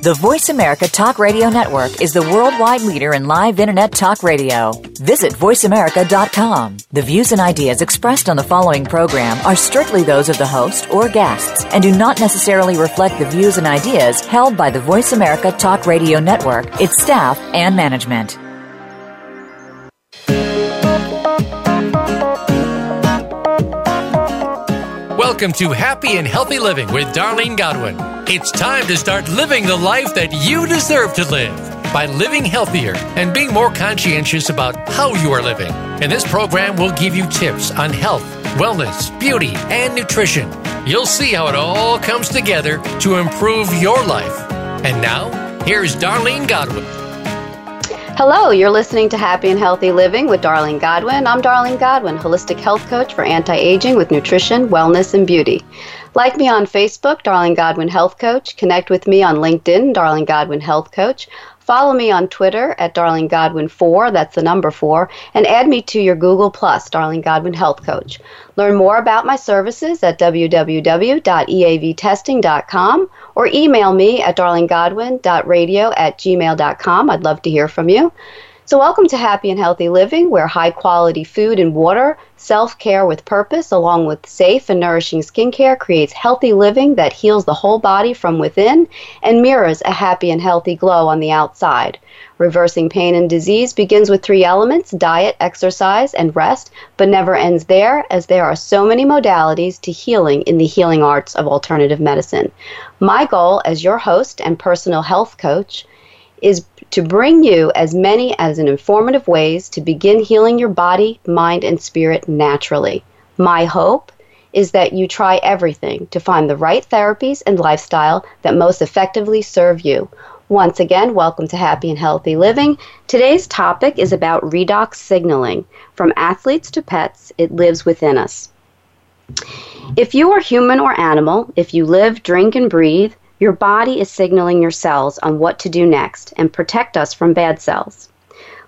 The Voice America Talk Radio Network is the worldwide leader in live Internet talk radio. Visit voiceamerica.com. The views and ideas expressed on the following program are strictly those of the host or guests and do not necessarily reflect the views and ideas held by the Voice America Talk Radio Network, its staff, and management. Welcome to Happy and Healthy Living with Darlene Godwin. It's time to start living the life that you deserve to live by living healthier and being more conscientious about how you are living. And this program will give you tips on health, wellness, beauty, and nutrition. You'll see how it all comes together to improve your life. And now, here's Darlene Godwin. Hello, you're listening to Happy and Healthy Living with Darlene Godwin. I'm Darlene Godwin, holistic health coach for anti aging with nutrition, wellness, and beauty. Like me on Facebook, Darlene Godwin Health Coach. Connect with me on LinkedIn, Darlene Godwin Health Coach. Follow me on Twitter at Darlene Godwin 4, that's the number 4, and add me to your Google Plus, Darlene Godwin Health Coach. Learn more about my services at www.eavtesting.com or email me at darlenegodwin.radio at gmail.com. I'd love to hear from you. So, welcome to Happy and Healthy Living, where high quality food and water, self care with purpose, along with safe and nourishing skincare, creates healthy living that heals the whole body from within and mirrors a happy and healthy glow on the outside. Reversing pain and disease begins with three elements diet, exercise, and rest, but never ends there, as there are so many modalities to healing in the healing arts of alternative medicine. My goal as your host and personal health coach is to bring you as many as an informative ways to begin healing your body, mind, and spirit naturally. My hope is that you try everything to find the right therapies and lifestyle that most effectively serve you. Once again, welcome to Happy and Healthy Living. Today's topic is about redox signaling. From athletes to pets, it lives within us. If you are human or animal, if you live, drink, and breathe, your body is signaling your cells on what to do next and protect us from bad cells.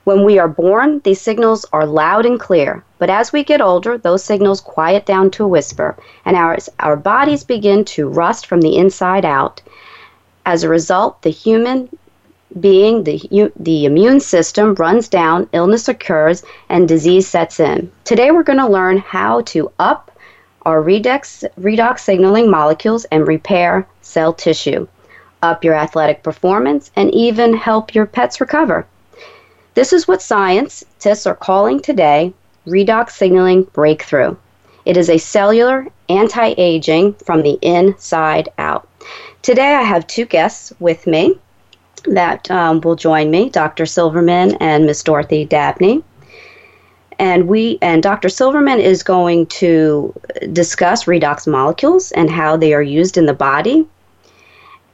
When we are born, these signals are loud and clear, but as we get older, those signals quiet down to a whisper, and our, our bodies begin to rust from the inside out. As a result, the human being, the, the immune system runs down, illness occurs, and disease sets in. Today, we're going to learn how to up our redox, redox signaling molecules and repair cell tissue, up your athletic performance, and even help your pets recover. This is what scientists are calling today redox signaling breakthrough. It is a cellular anti aging from the inside out. Today, I have two guests with me that um, will join me Dr. Silverman and Miss Dorothy Dabney and we and Dr. Silverman is going to discuss redox molecules and how they are used in the body.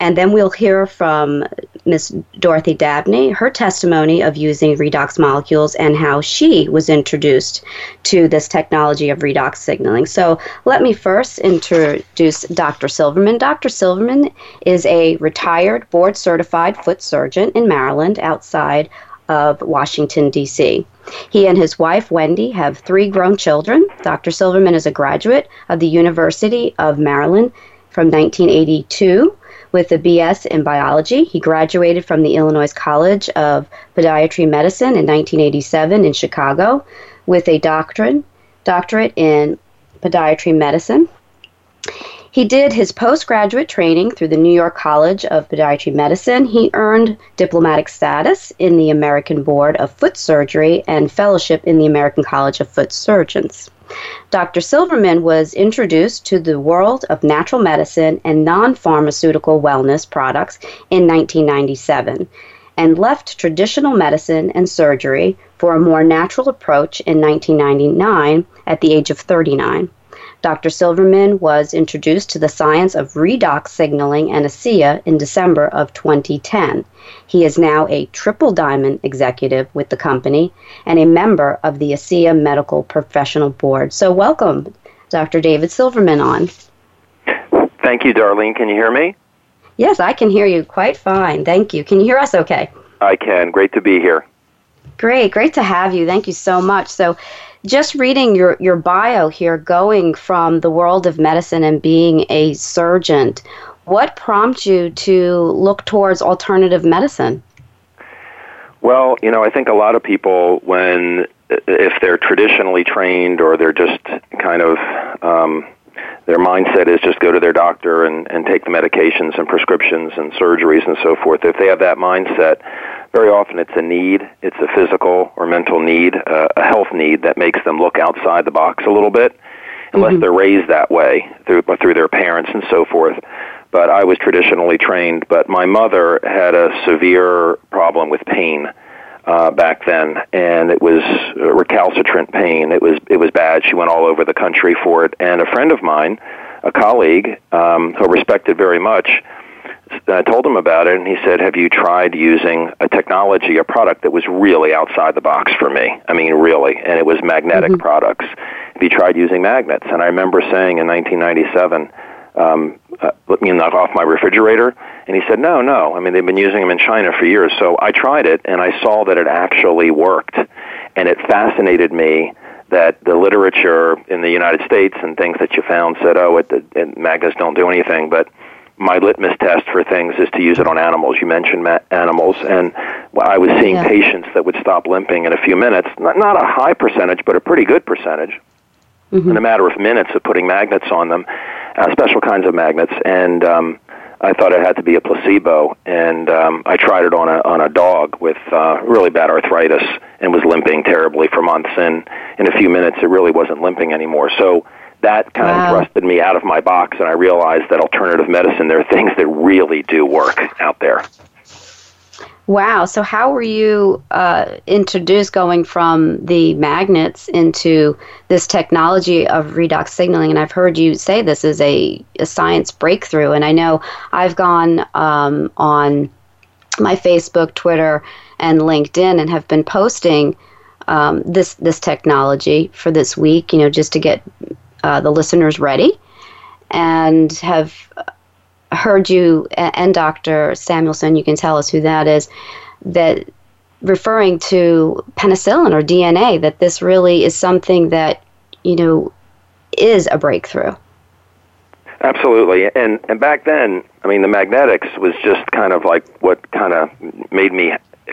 And then we'll hear from Ms. Dorothy Dabney, her testimony of using redox molecules and how she was introduced to this technology of redox signaling. So let me first introduce Dr. Silverman. Dr. Silverman is a retired board certified foot surgeon in Maryland outside of Washington, D.C. He and his wife, Wendy, have three grown children. Dr. Silverman is a graduate of the University of Maryland from 1982 with a BS in biology. He graduated from the Illinois College of Podiatric Medicine in 1987 in Chicago with a doctorate, doctorate in podiatry medicine. He did his postgraduate training through the New York College of Podiatric Medicine. He earned diplomatic status in the American Board of Foot Surgery and fellowship in the American College of Foot Surgeons. Dr. Silverman was introduced to the world of natural medicine and non pharmaceutical wellness products in 1997 and left traditional medicine and surgery for a more natural approach in 1999 at the age of 39. Dr. Silverman was introduced to the science of redox signaling and ASEA in December of 2010. He is now a triple diamond executive with the company and a member of the ASEA Medical Professional Board. So, welcome, Dr. David Silverman, on. Thank you, Darlene. Can you hear me? Yes, I can hear you quite fine. Thank you. Can you hear us okay? I can. Great to be here. Great, great to have you. Thank you so much. So, just reading your, your bio here, going from the world of medicine and being a surgeon, what prompted you to look towards alternative medicine? Well, you know, I think a lot of people, when if they're traditionally trained or they're just kind of um, their mindset is just go to their doctor and, and take the medications and prescriptions and surgeries and so forth. If they have that mindset, very often it's a need, it's a physical or mental need, uh, a health need that makes them look outside the box a little bit, unless mm-hmm. they're raised that way through through their parents and so forth. But I was traditionally trained, but my mother had a severe problem with pain uh, back then, and it was recalcitrant pain. It was it was bad. She went all over the country for it. And a friend of mine, a colleague um, who I respected very much, I told him about it, and he said, "Have you tried using a technology, a product that was really outside the box for me? I mean, really, and it was magnetic mm-hmm. products. Have you tried using magnets?" And I remember saying in 1997 um, uh, let me knock off my refrigerator? And he said, no, no. I mean, they've been using them in China for years. So I tried it, and I saw that it actually worked. And it fascinated me that the literature in the United States and things that you found said, oh, it, it, magnets don't do anything. But my litmus test for things is to use it on animals. You mentioned ma- animals, and I was seeing yeah. patients that would stop limping in a few minutes. Not, not a high percentage, but a pretty good percentage. Mm-hmm. In a matter of minutes of putting magnets on them, uh, special kinds of magnets, and um, I thought it had to be a placebo. And um, I tried it on a on a dog with uh, really bad arthritis and was limping terribly for months. And in a few minutes, it really wasn't limping anymore. So that kind wow. of thrusted me out of my box, and I realized that alternative medicine, there are things that really do work out there. Wow. So, how were you uh, introduced going from the magnets into this technology of redox signaling? And I've heard you say this is a, a science breakthrough. And I know I've gone um, on my Facebook, Twitter, and LinkedIn and have been posting um, this this technology for this week. You know, just to get uh, the listeners ready, and have heard you and Dr. Samuelson, you can tell us who that is, that referring to penicillin or DNA, that this really is something that, you know, is a breakthrough. Absolutely. And and back then, I mean, the magnetics was just kind of like what kind of made me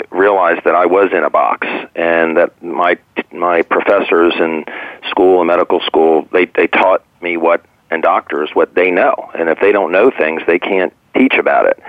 realize that I was in a box and that my my professors in school and medical school they they taught me what and doctors what they know, and if they don't know things, they can't teach about it.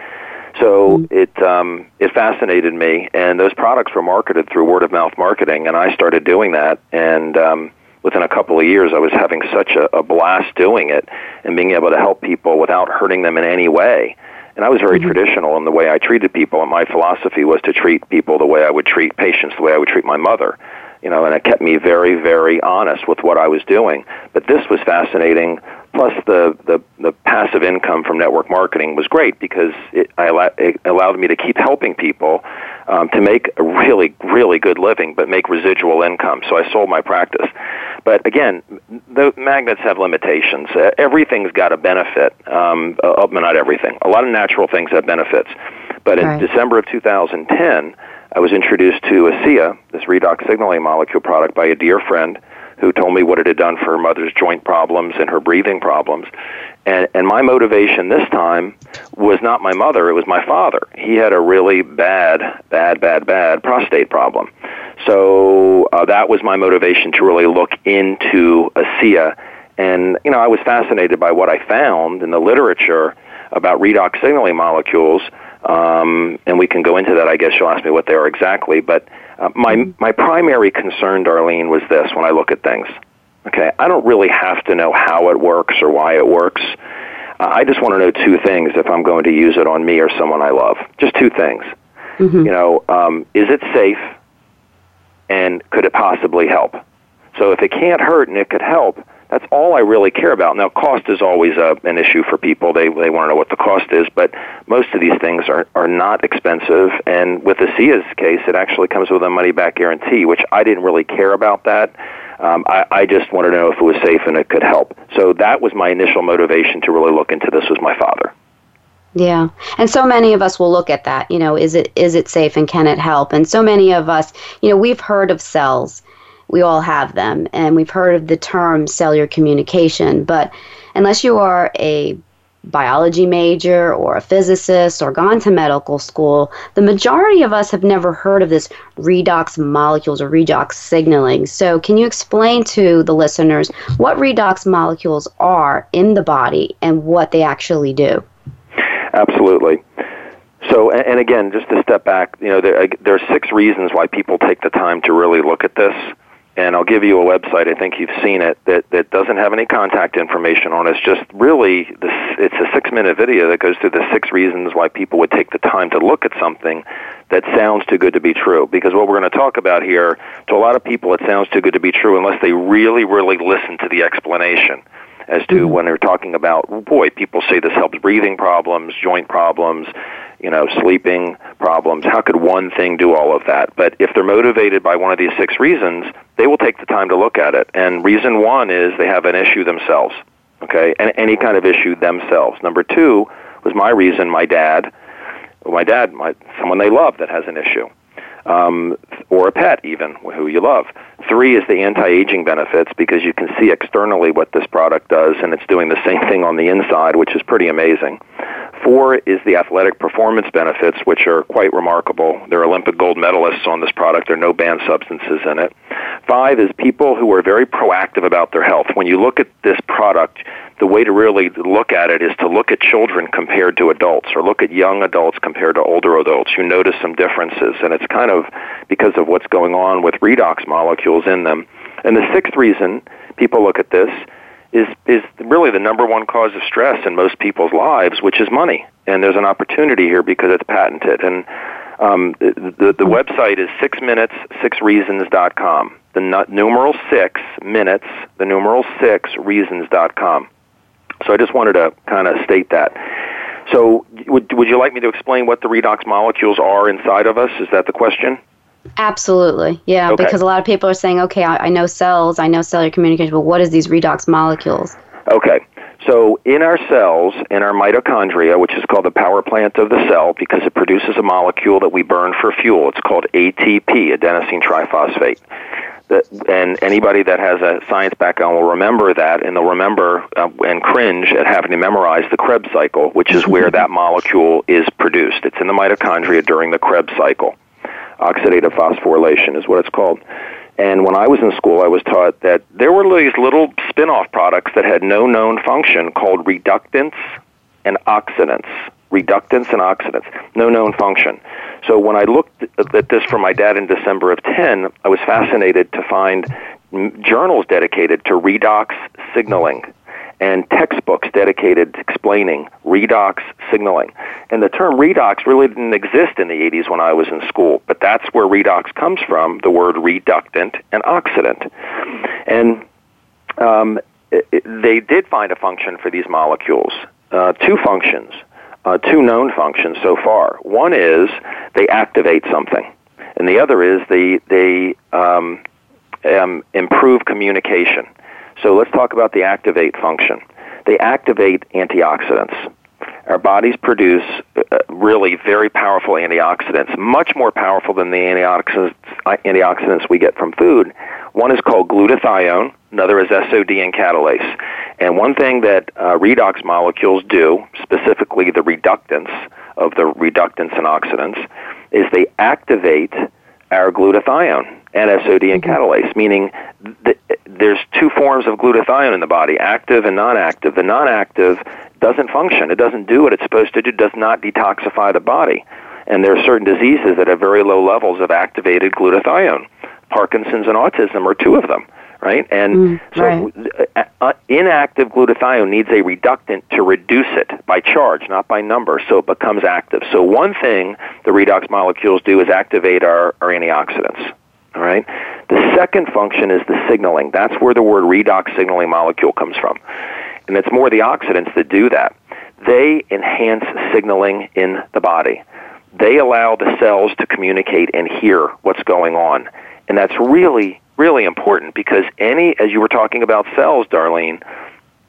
So mm-hmm. it um, it fascinated me, and those products were marketed through word of mouth marketing, and I started doing that, and um, within a couple of years, I was having such a, a blast doing it and being able to help people without hurting them in any way. And I was very mm-hmm. traditional in the way I treated people, and my philosophy was to treat people the way I would treat patients, the way I would treat my mother you know, and it kept me very, very honest with what I was doing. But this was fascinating. Plus, the the, the passive income from network marketing was great because it, I it allowed me to keep helping people um, to make a really, really good living, but make residual income. So I sold my practice. But again, the magnets have limitations. Uh, everything's got a benefit. Um, uh, not everything. A lot of natural things have benefits. But in right. December of 2010 I was introduced to ASEA, this redox signaling molecule product, by a dear friend who told me what it had done for her mother's joint problems and her breathing problems. And, and my motivation this time was not my mother, it was my father. He had a really bad, bad, bad, bad prostate problem. So uh, that was my motivation to really look into ASEA. And, you know, I was fascinated by what I found in the literature about redox signaling molecules um, and we can go into that. I guess you'll ask me what they are exactly. But uh, my mm-hmm. my primary concern, Darlene, was this: when I look at things, okay, I don't really have to know how it works or why it works. Uh, I just want to know two things if I'm going to use it on me or someone I love. Just two things. Mm-hmm. You know, um, is it safe, and could it possibly help? So if it can't hurt and it could help, that's all I really care about. Now, cost is always a, an issue for people. They they want to know what the cost is, but most of these things are are not expensive. And with the ASEA's case, it actually comes with a money back guarantee, which I didn't really care about that. Um, I, I just wanted to know if it was safe and it could help. So that was my initial motivation to really look into this. Was my father. Yeah. And so many of us will look at that, you know, is it is it safe and can it help? And so many of us, you know, we've heard of cells. We all have them and we've heard of the term cellular communication, but unless you are a biology major or a physicist or gone to medical school, the majority of us have never heard of this redox molecules or redox signaling. So, can you explain to the listeners what redox molecules are in the body and what they actually do? Absolutely. So, and again, just to step back, you know, there, there are six reasons why people take the time to really look at this and I'll give you a website. I think you've seen it that that doesn't have any contact information on it. It's just really this. It's a six minute video that goes through the six reasons why people would take the time to look at something that sounds too good to be true. Because what we're going to talk about here, to a lot of people, it sounds too good to be true unless they really, really listen to the explanation as to mm-hmm. when they're talking about, boy, people say this helps breathing problems, joint problems, you know, sleeping problems. How could one thing do all of that? But if they're motivated by one of these six reasons, they will take the time to look at it. And reason one is they have an issue themselves, okay, and any kind of issue themselves. Number two was my reason, my dad, my dad, my, someone they love that has an issue um, or a pet even who you love. Three is the anti-aging benefits because you can see externally what this product does, and it's doing the same thing on the inside, which is pretty amazing. Four is the athletic performance benefits, which are quite remarkable. There are Olympic gold medalists on this product. There are no banned substances in it. Five is people who are very proactive about their health. When you look at this product, the way to really look at it is to look at children compared to adults or look at young adults compared to older adults. You notice some differences, and it's kind of because of what's going on with redox molecules in them. And the sixth reason people look at this is is really the number one cause of stress in most people's lives, which is money. And there's an opportunity here because it's patented. And um, the, the, the website is six minutes six reasons.com. The numeral six minutes, the numeral six reasons.com. So I just wanted to kind of state that. So would would you like me to explain what the redox molecules are inside of us? Is that the question? Absolutely, yeah. Okay. Because a lot of people are saying, okay, I, I know cells, I know cellular communication, but what is these redox molecules? Okay. So in our cells, in our mitochondria, which is called the power plant of the cell because it produces a molecule that we burn for fuel, it's called ATP, adenosine triphosphate that, and anybody that has a science background will remember that, and they'll remember uh, and cringe at having to memorize the Krebs cycle, which is where that molecule is produced. It's in the mitochondria during the Krebs cycle. Oxidative phosphorylation is what it's called. And when I was in school, I was taught that there were these little spin off products that had no known function called reductants and oxidants reductants and oxidants, no known function. So when I looked at this from my dad in December of 10, I was fascinated to find journals dedicated to redox signaling and textbooks dedicated to explaining redox signaling. And the term redox really didn't exist in the 80s when I was in school, but that's where redox comes from, the word reductant and oxidant. And um, it, it, they did find a function for these molecules, uh, two functions uh, two known functions so far. One is they activate something, and the other is they they um, um, improve communication. So let's talk about the activate function. They activate antioxidants. Our bodies produce uh, really very powerful antioxidants, much more powerful than the antioxidants, antioxidants we get from food. One is called glutathione, another is SOD and catalase. And one thing that uh, redox molecules do, specifically the reductants of the reductants and oxidants, is they activate our glutathione and SOD and mm-hmm. catalase, meaning th- there's two forms of glutathione in the body, active and non-active. The non-active doesn't function. It doesn't do what it's supposed to do, does not detoxify the body. And there are certain diseases that have very low levels of activated glutathione. Parkinson's and autism are two of them, right? And mm, so right. Uh, uh, inactive glutathione needs a reductant to reduce it by charge, not by number, so it becomes active. So one thing the redox molecules do is activate our, our antioxidants. All right. The second function is the signaling. That's where the word redox signaling molecule comes from. And it's more the oxidants that do that. They enhance signaling in the body. They allow the cells to communicate and hear what's going on. And that's really, really important because any, as you were talking about cells, Darlene,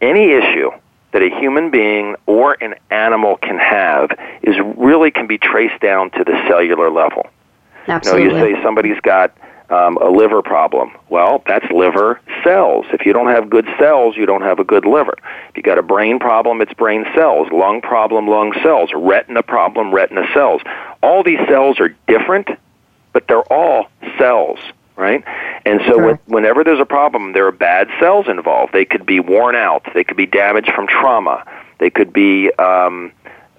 any issue that a human being or an animal can have is really can be traced down to the cellular level. Absolutely. You know, you say somebody's got um, a liver problem. Well, that's liver cells. If you don't have good cells, you don't have a good liver. If you got a brain problem, it's brain cells. Lung problem, lung cells. Retina problem, retina cells. All these cells are different, but they're all cells, right? And so Sure. whenever there's a problem, there are bad cells involved. They could be worn out. They could be damaged from trauma. They could be um,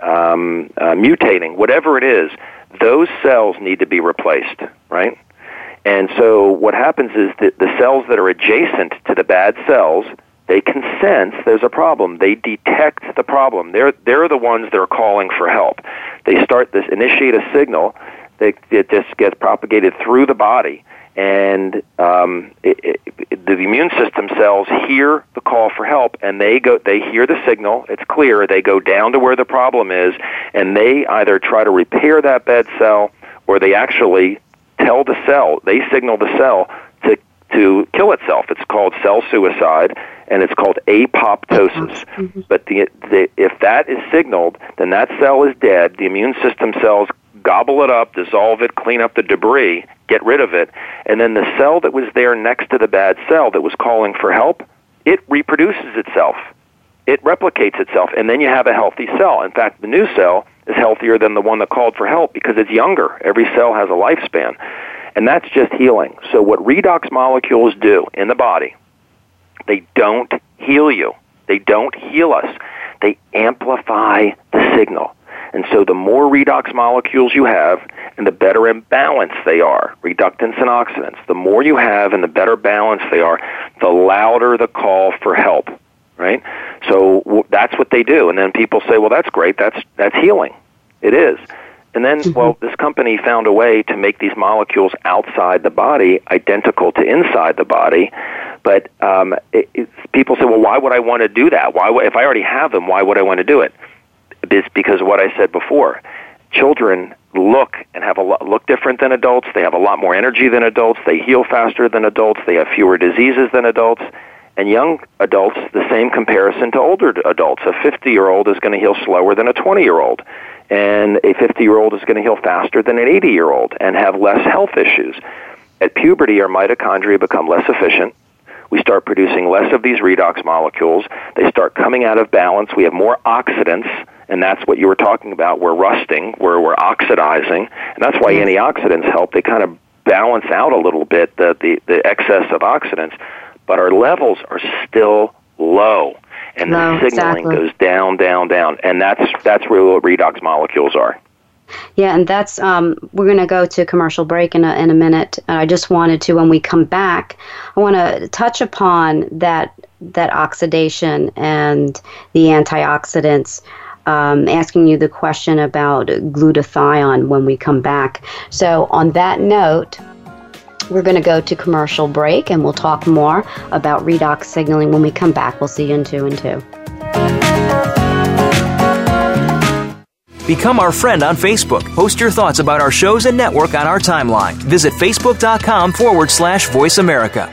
um, uh, mutating. Whatever it is, those cells need to be replaced, right? And so what happens is that the cells that are adjacent to the bad cells, they can sense there's a problem. They detect the problem. They're they're the ones that are calling for help. They start this initiate a signal that it just gets propagated through the body, and um, it, it, the immune system cells hear the call for help, and they go. They hear the signal. It's clear. They go down to where the problem is, and they either try to repair that bad cell, or they actually tell the cell. They signal the cell to to kill itself. It's called cell suicide, and it's called apoptosis. But the, the, if that is signaled, then that cell is dead. The immune system cells gobble it up, dissolve it, clean up the debris, get rid of it, and then the cell that was there next to the bad cell that was calling for help, it reproduces itself. It replicates itself, and then you have a healthy cell. In fact, the new cell is healthier than the one that called for help because it's younger. Every cell has a lifespan. And that's just healing. So what redox molecules do in the body, they don't heal you. They don't heal us. They amplify the signal. And so the more redox molecules you have, and the better in balance they are, reductants and oxidants, the more you have and the better balance they are, the louder the call for help, right? So w- that's what they do. And then people say, well, that's great. That's, that's healing. It is. And then, well, this company found a way to make these molecules outside the body identical to inside the body. But um, it, people say, well, why would I want to do that? Why, if I already have them, why would I want to do it? It's because of what I said before. Children look and have a lot, look different than adults. They have a lot more energy than adults. They heal faster than adults. They have fewer diseases than adults. And young adults, the same comparison to older adults. A 50 year old is going to heal slower than a 20 year old. And a 50 year old is going to heal faster than an 80 year old and have less health issues. At puberty, our mitochondria become less efficient. We start producing less of these redox molecules. They start coming out of balance. We have more oxidants, and that's what you were talking about. We're rusting, we're, we're oxidizing, and that's why antioxidants help. They kind of balance out a little bit the, the, the excess of oxidants, but our levels are still low. And Low, the signaling exactly. goes down, down, down, and that's that's really what redox molecules are. Yeah, and that's um, we're going to go to commercial break in a, in a minute. And I just wanted to, when we come back, I want to touch upon that that oxidation and the antioxidants. Um, asking you the question about glutathione when we come back. So, on that note, we're going to go to commercial break and we'll talk more about redox signaling when we come back. We'll see you in two and two. Become our friend on Facebook. Post your thoughts about our shows and network on our timeline. Visit facebook.com forward slash voice America.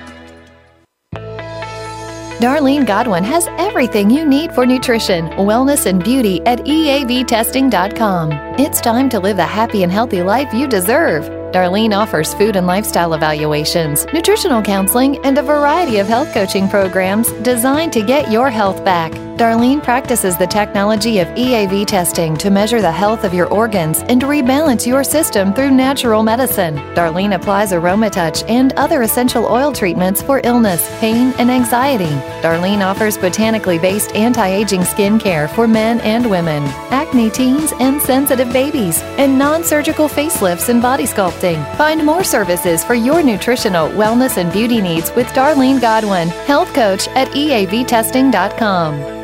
Darlene Godwin has everything you need for nutrition, wellness, and beauty at EAVtesting.com. It's time to live the happy and healthy life you deserve. Darlene offers food and lifestyle evaluations, nutritional counseling, and a variety of health coaching programs designed to get your health back. Darlene practices the technology of EAV testing to measure the health of your organs and rebalance your system through natural medicine. Darlene applies AromaTouch and other essential oil treatments for illness, pain, and anxiety. Darlene offers botanically based anti aging skincare for men and women, acne teens and sensitive babies, and non surgical facelifts and body sculpting. Find more services for your nutritional, wellness, and beauty needs with Darlene Godwin, health coach at EAVtesting.com.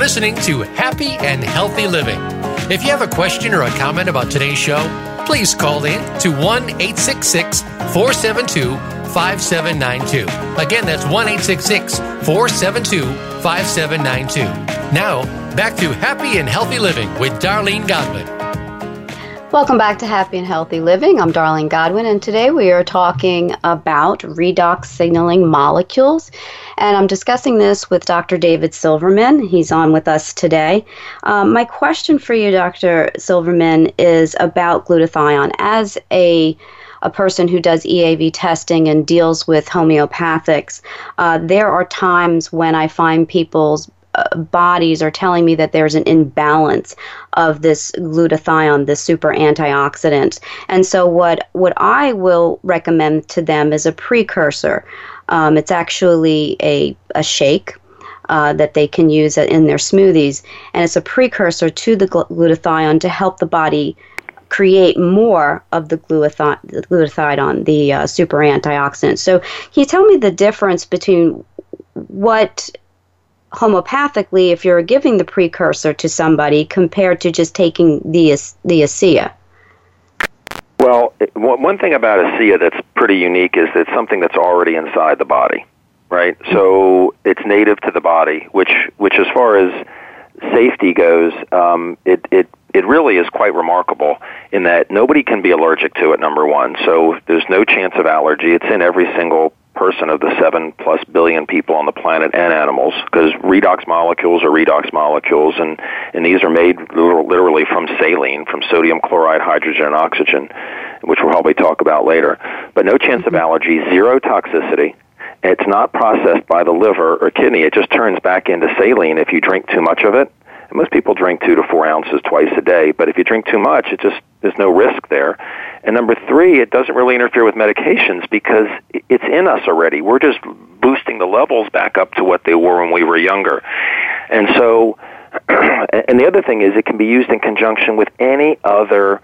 Listening to Happy and Healthy Living. If you have a question or a comment about today's show, please call in to 1 866 472 5792. Again, that's 1 866 472 5792. Now, back to Happy and Healthy Living with Darlene Godwin. Welcome back to Happy and Healthy Living. I'm Darlene Godwin, and today we are talking about redox signaling molecules. And I'm discussing this with Dr. David Silverman. He's on with us today. Um, my question for you, Dr. Silverman, is about glutathione. As a a person who does EAV testing and deals with homeopathics, uh, there are times when I find people's uh, bodies are telling me that there's an imbalance of this glutathione, this super antioxidant. And so what what I will recommend to them is a precursor. Um, it's actually a, a shake uh, that they can use in their smoothies, and it's a precursor to the glutathione to help the body create more of the glutathione, the uh, super antioxidant. So, can you tell me the difference between what homeopathically, if you're giving the precursor to somebody, compared to just taking the the ASEA? Well, one thing about ASEA that's pretty unique is it's something that's already inside the body, right? So it's native to the body, which which as far as safety goes, um, it it it really is quite remarkable in that nobody can be allergic to it. Number one, so there's no chance of allergy. It's in every single person of the seven plus billion people on the planet and animals, because redox molecules are redox molecules, and and these are made literally from saline, from sodium chloride, hydrogen, and oxygen, which we'll probably talk about later. But no chance of mm-hmm. allergy, zero toxicity. It's not processed by the liver or kidney. It just turns back into saline if you drink too much of it and most people drink two to four ounces twice a day, but if you drink too much, it just there's no risk there. And number three, it doesn't really interfere with medications because it's in us already. We're just boosting the levels back up to what they were when we were younger. And so, and the other thing is, it can be used in conjunction with any other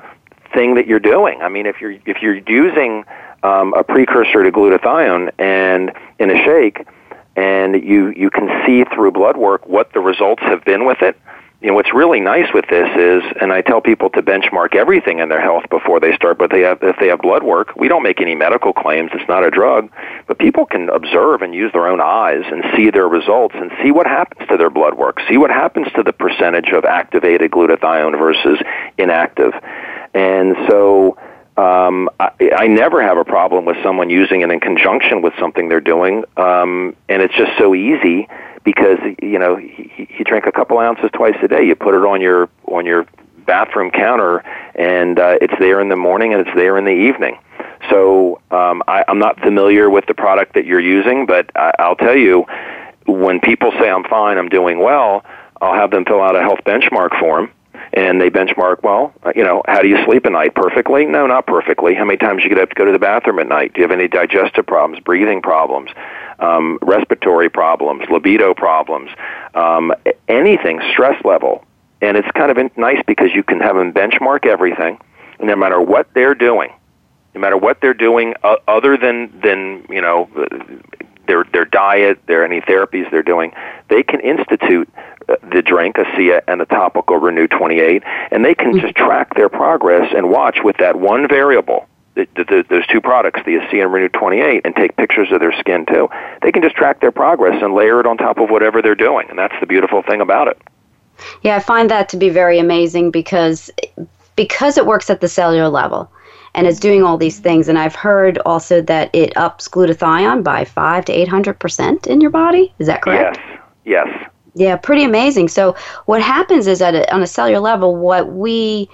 thing that you're doing. I mean, if you're if you're using um, a precursor to glutathione and in a shake, and you you can see through blood work what the results have been with it you know what's really nice with this is, and I tell people to benchmark everything in their health before they start. But they have, if they have blood work, we don't make any medical claims. It's not a drug, but people can observe and use their own eyes and see their results and see what happens to their blood work. See what happens to the percentage of activated glutathione versus inactive. And so um, I, I never have a problem with someone using it in conjunction with something they're doing, um, and it's just so easy because you know you, drink a couple ounces twice a day. You put it on your on your bathroom counter, and uh, it's there in the morning and it's there in the evening. So um, I, I'm not familiar with the product that you're using, but I, I'll tell you, when people say I'm fine, I'm doing well, I'll have them fill out a health benchmark form and they benchmark, well, uh, you know, how do you sleep at night? Perfectly? No, not perfectly. How many times you get up to go to the bathroom at night? Do you have any digestive problems, breathing problems, um, respiratory problems, libido problems, um, anything, stress level? And it's kind of nice because you can have them benchmark everything, no matter what they're doing, no matter what they're doing, uh, other than than you know their their diet, their any therapies they're doing, they can institute uh, the drink, ASEA, and the topical RENU 28, and they can just track their progress and watch with that one variable, the, the, those two products, the ASEA and RENU 28, and take pictures of their skin too. They can just track their progress and layer it on top of whatever they're doing, and that's the beautiful thing about it. Yeah, I find that to be very amazing because because it works at the cellular level and it's doing all these things. And I've heard also that it ups glutathione by five to eight hundred percent in your body. Is that correct? Yes. Yes. Yeah, pretty amazing. So what happens is that on a cellular level, what we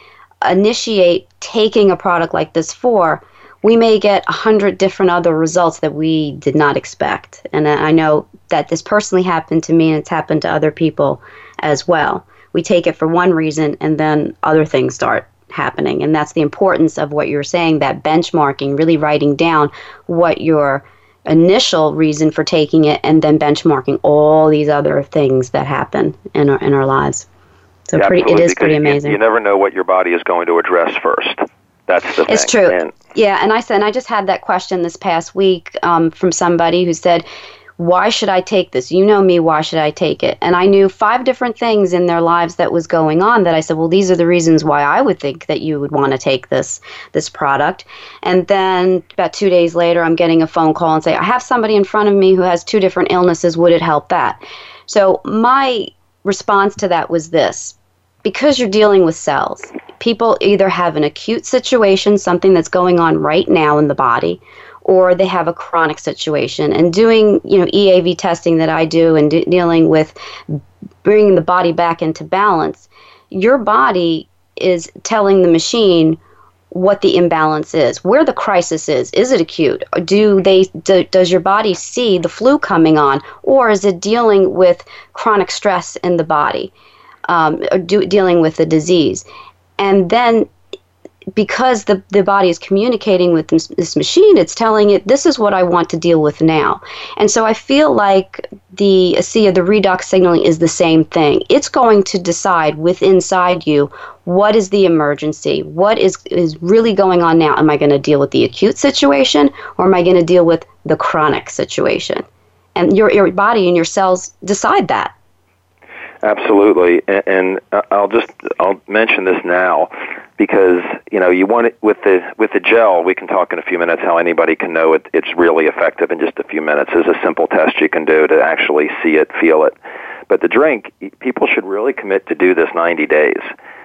initiate taking a product like this for, we may get a hundred different other results that we did not expect. And I know that this personally happened to me, and it's happened to other people as well. We take it for one reason, and then other things start happening. And that's the importance of what you're saying that benchmarking, really writing down what your initial reason for taking it and then benchmarking all these other things that happen in our in our lives. So yeah, pretty it is pretty amazing. You, you, never know what your body is going to address first. That's the It's true. And, yeah, and I said and I just had that question this past week um, from somebody who said why should I take this? You know me, why should I take it? And I knew five different things in their lives that was going on that I said, well, these are the reasons why I would think that you would want to take this this product. And then about 2 days later, I'm getting a phone call and say, I have somebody in front of me who has two different illnesses, would it help that? So my response to that was this. Because you're dealing with cells, people either have an acute situation, something that's going on right now in the body, or they have a chronic situation. And doing, you know, EAV testing that I do and de- dealing with bringing the body back into balance, your body is telling the machine what the imbalance is, where the crisis is. Is it acute? Do they do, does your body see the flu coming on, or is it dealing with chronic stress in the body, um, do, dealing with the disease? And then because the, the body is communicating with this, this, machine, it's telling it, this is what I want to deal with now. And so I feel like the ASEA, the redox signaling, is the same thing. It's going to decide within inside you what is the emergency, what is, is really going on now. Am I going to deal with the acute situation or am I going to deal with the chronic situation? And your, your body and your cells decide that. Absolutely, and, and I'll just I'll mention this now because you know you want it with the with the gel. We can talk in a few minutes how anybody can know it, it's really effective in just a few minutes. There's a simple test you can do to actually see it, feel it. But the drink, people should really commit to do this 90 days.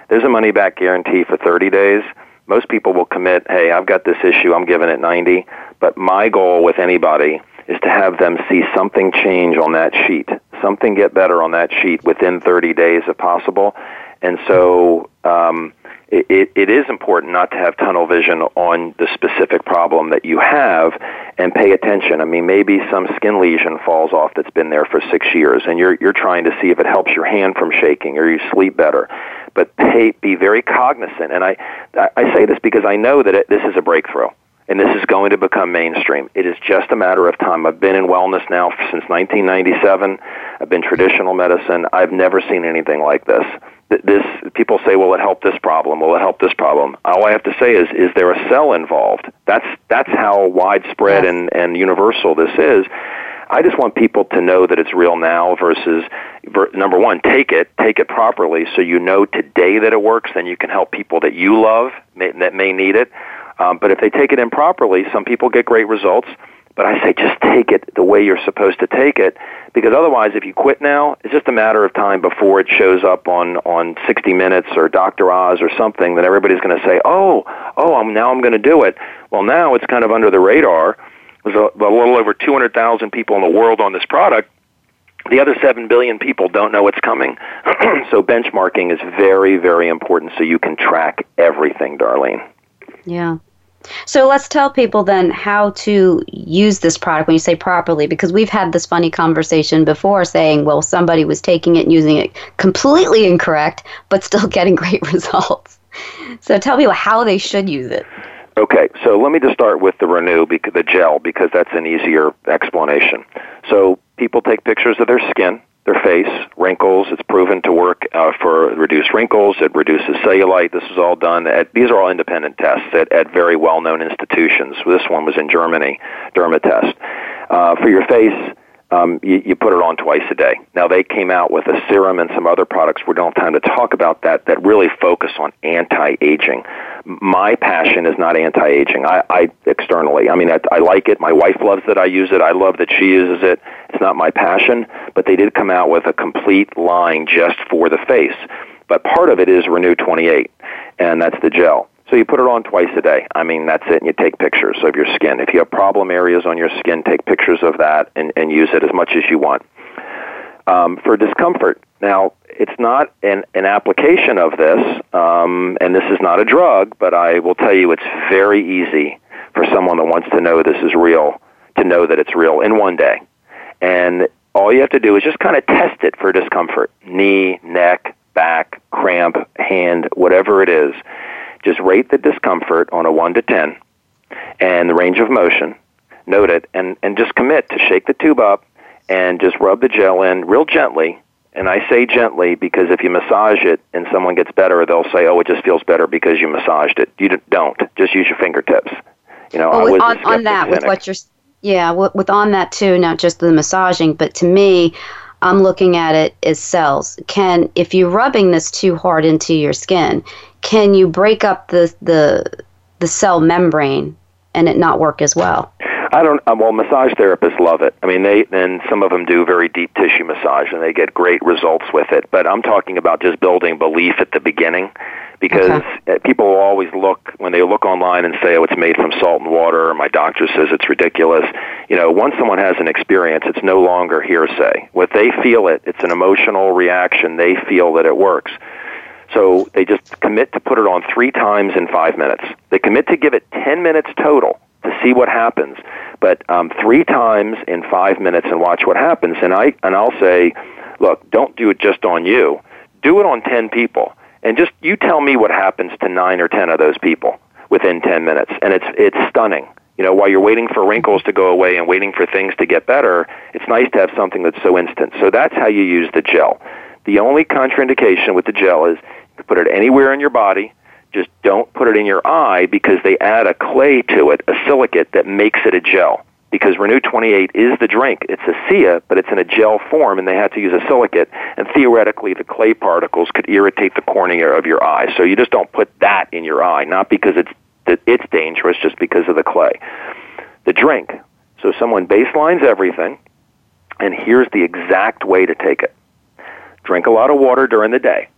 There's a money back guarantee for 30 days. Most people will commit, hey, I've got this issue, I'm giving it 90. But my goal with anybody is to have them see something change on that sheet, something get better on that sheet within 30 days if possible. And so um, it, it is important not to have tunnel vision on the specific problem that you have and pay attention. I mean, maybe some skin lesion falls off that's been there for six years, and you're, you're trying to see if it helps your hand from shaking or you sleep better. But pay, be very cognizant. And I, I say this because I know that it, this is a breakthrough and this is going to become mainstream. It is just a matter of time. I've been in wellness now since 1997. I've been traditional medicine. I've never seen anything like this. This people say, "Will it help this problem? Will it help this problem?" All I have to say is, is there a cell involved? That's that's how widespread yes. and and universal this is. I just want people to know that it's real now versus ver, number one, take it, take it properly, so you know today that it works. Then you can help people that you love may, that may need it. Um, but if they take it improperly, some people get great results. But I say just take it the way you're supposed to take it, because otherwise, if you quit now, it's just a matter of time before it shows up on on 60 Minutes or Dr. Oz or something. That everybody's going to say, "Oh, oh, I'm now I'm going to do it." Well, now it's kind of under the radar. There's a, a little over 200,000 people in the world on this product. The other 7 billion people don't know it's coming. so benchmarking is very, very important so you can track everything, Darlene. Yeah. So let's tell people then how to use this product when you say properly, because we've had this funny conversation before saying, well, somebody was taking it and using it completely incorrect, but still getting great results. So tell people how they should use it. Okay, so let me just start with the RENU, the gel, because that's an easier explanation. So people take pictures of their skin, their face, wrinkles. It's proven to work uh, for reduced wrinkles. It reduces cellulite. This is all done at, these are all independent tests at, at very well-known institutions. This one was in Germany, Dermatest. Uh, for your face, um, you, you put it on twice a day. Now they came out with a serum and some other products. We don't have time to talk about that. That really focus on anti-aging. My passion is not anti-aging. I, I externally, I mean, I, I like it. My wife loves that I use it. I love that she uses it. It's not my passion, but they did come out with a complete line just for the face. But part of it is RENU 28, and that's the gel. So you put it on twice a day. I mean, that's it, and you take pictures of your skin. If you have problem areas on your skin, take pictures of that and, and use it as much as you want. Um, for discomfort, now it's not an, an application of this, um, and this is not a drug, but I will tell you it's very easy for someone that wants to know this is real to know that it's real in one day. And all you have to do is just kind of test it for discomfort knee, neck, back, cramp, hand, whatever it is just rate the discomfort on a 1 to 10 and the range of motion. Note it and, and just commit to shake the tube up and just rub the gel in real gently. And I say gently because if you massage it and someone gets better, they'll say, "Oh, it just feels better because you massaged it." You don't. Just use your fingertips. You know, well, on, on that, with what you're Yeah, with on that too, not just the massaging, but to me, I'm looking at it as cells. Can if you're rubbing this too hard into your skin, can you break up the the the cell membrane and it not work as well? I don't. Uh, well, massage therapists love it. I mean, they and some of them do very deep tissue massage, and they get great results with it. But I'm talking about just building belief at the beginning, because okay. Uh, people always look when they look online and say, "Oh, it's made from salt and water," or "My doctor says it's ridiculous." You know, once someone has an experience, it's no longer hearsay. What they feel it, it's an emotional reaction. They feel that it works. So they just commit to put it on three times in five minutes. They commit to give it 10 minutes total to see what happens, but um, three times in five minutes and watch what happens. And I and I'll say, look, don't do it just on you. Do it on 10 people, and just you tell me what happens to nine or 10 of those people within 10 minutes, and it's it's stunning. You know, while you're waiting for wrinkles to go away and waiting for things to get better, it's nice to have something that's so instant. So that's how you use the gel. The only contraindication with the gel is you can put it anywhere in your body. Just don't put it in your eye because they add a clay to it, a silicate that makes it a gel. Because RENU 28 is the drink. It's a SIA, but it's in a gel form, and they had to use a silicate. And theoretically, the clay particles could irritate the cornea of your eye. So you just don't put that in your eye, not because it's it's dangerous, just because of the clay. The drink. So someone baselines everything, and here's the exact way to take it. Drink a lot of water during the day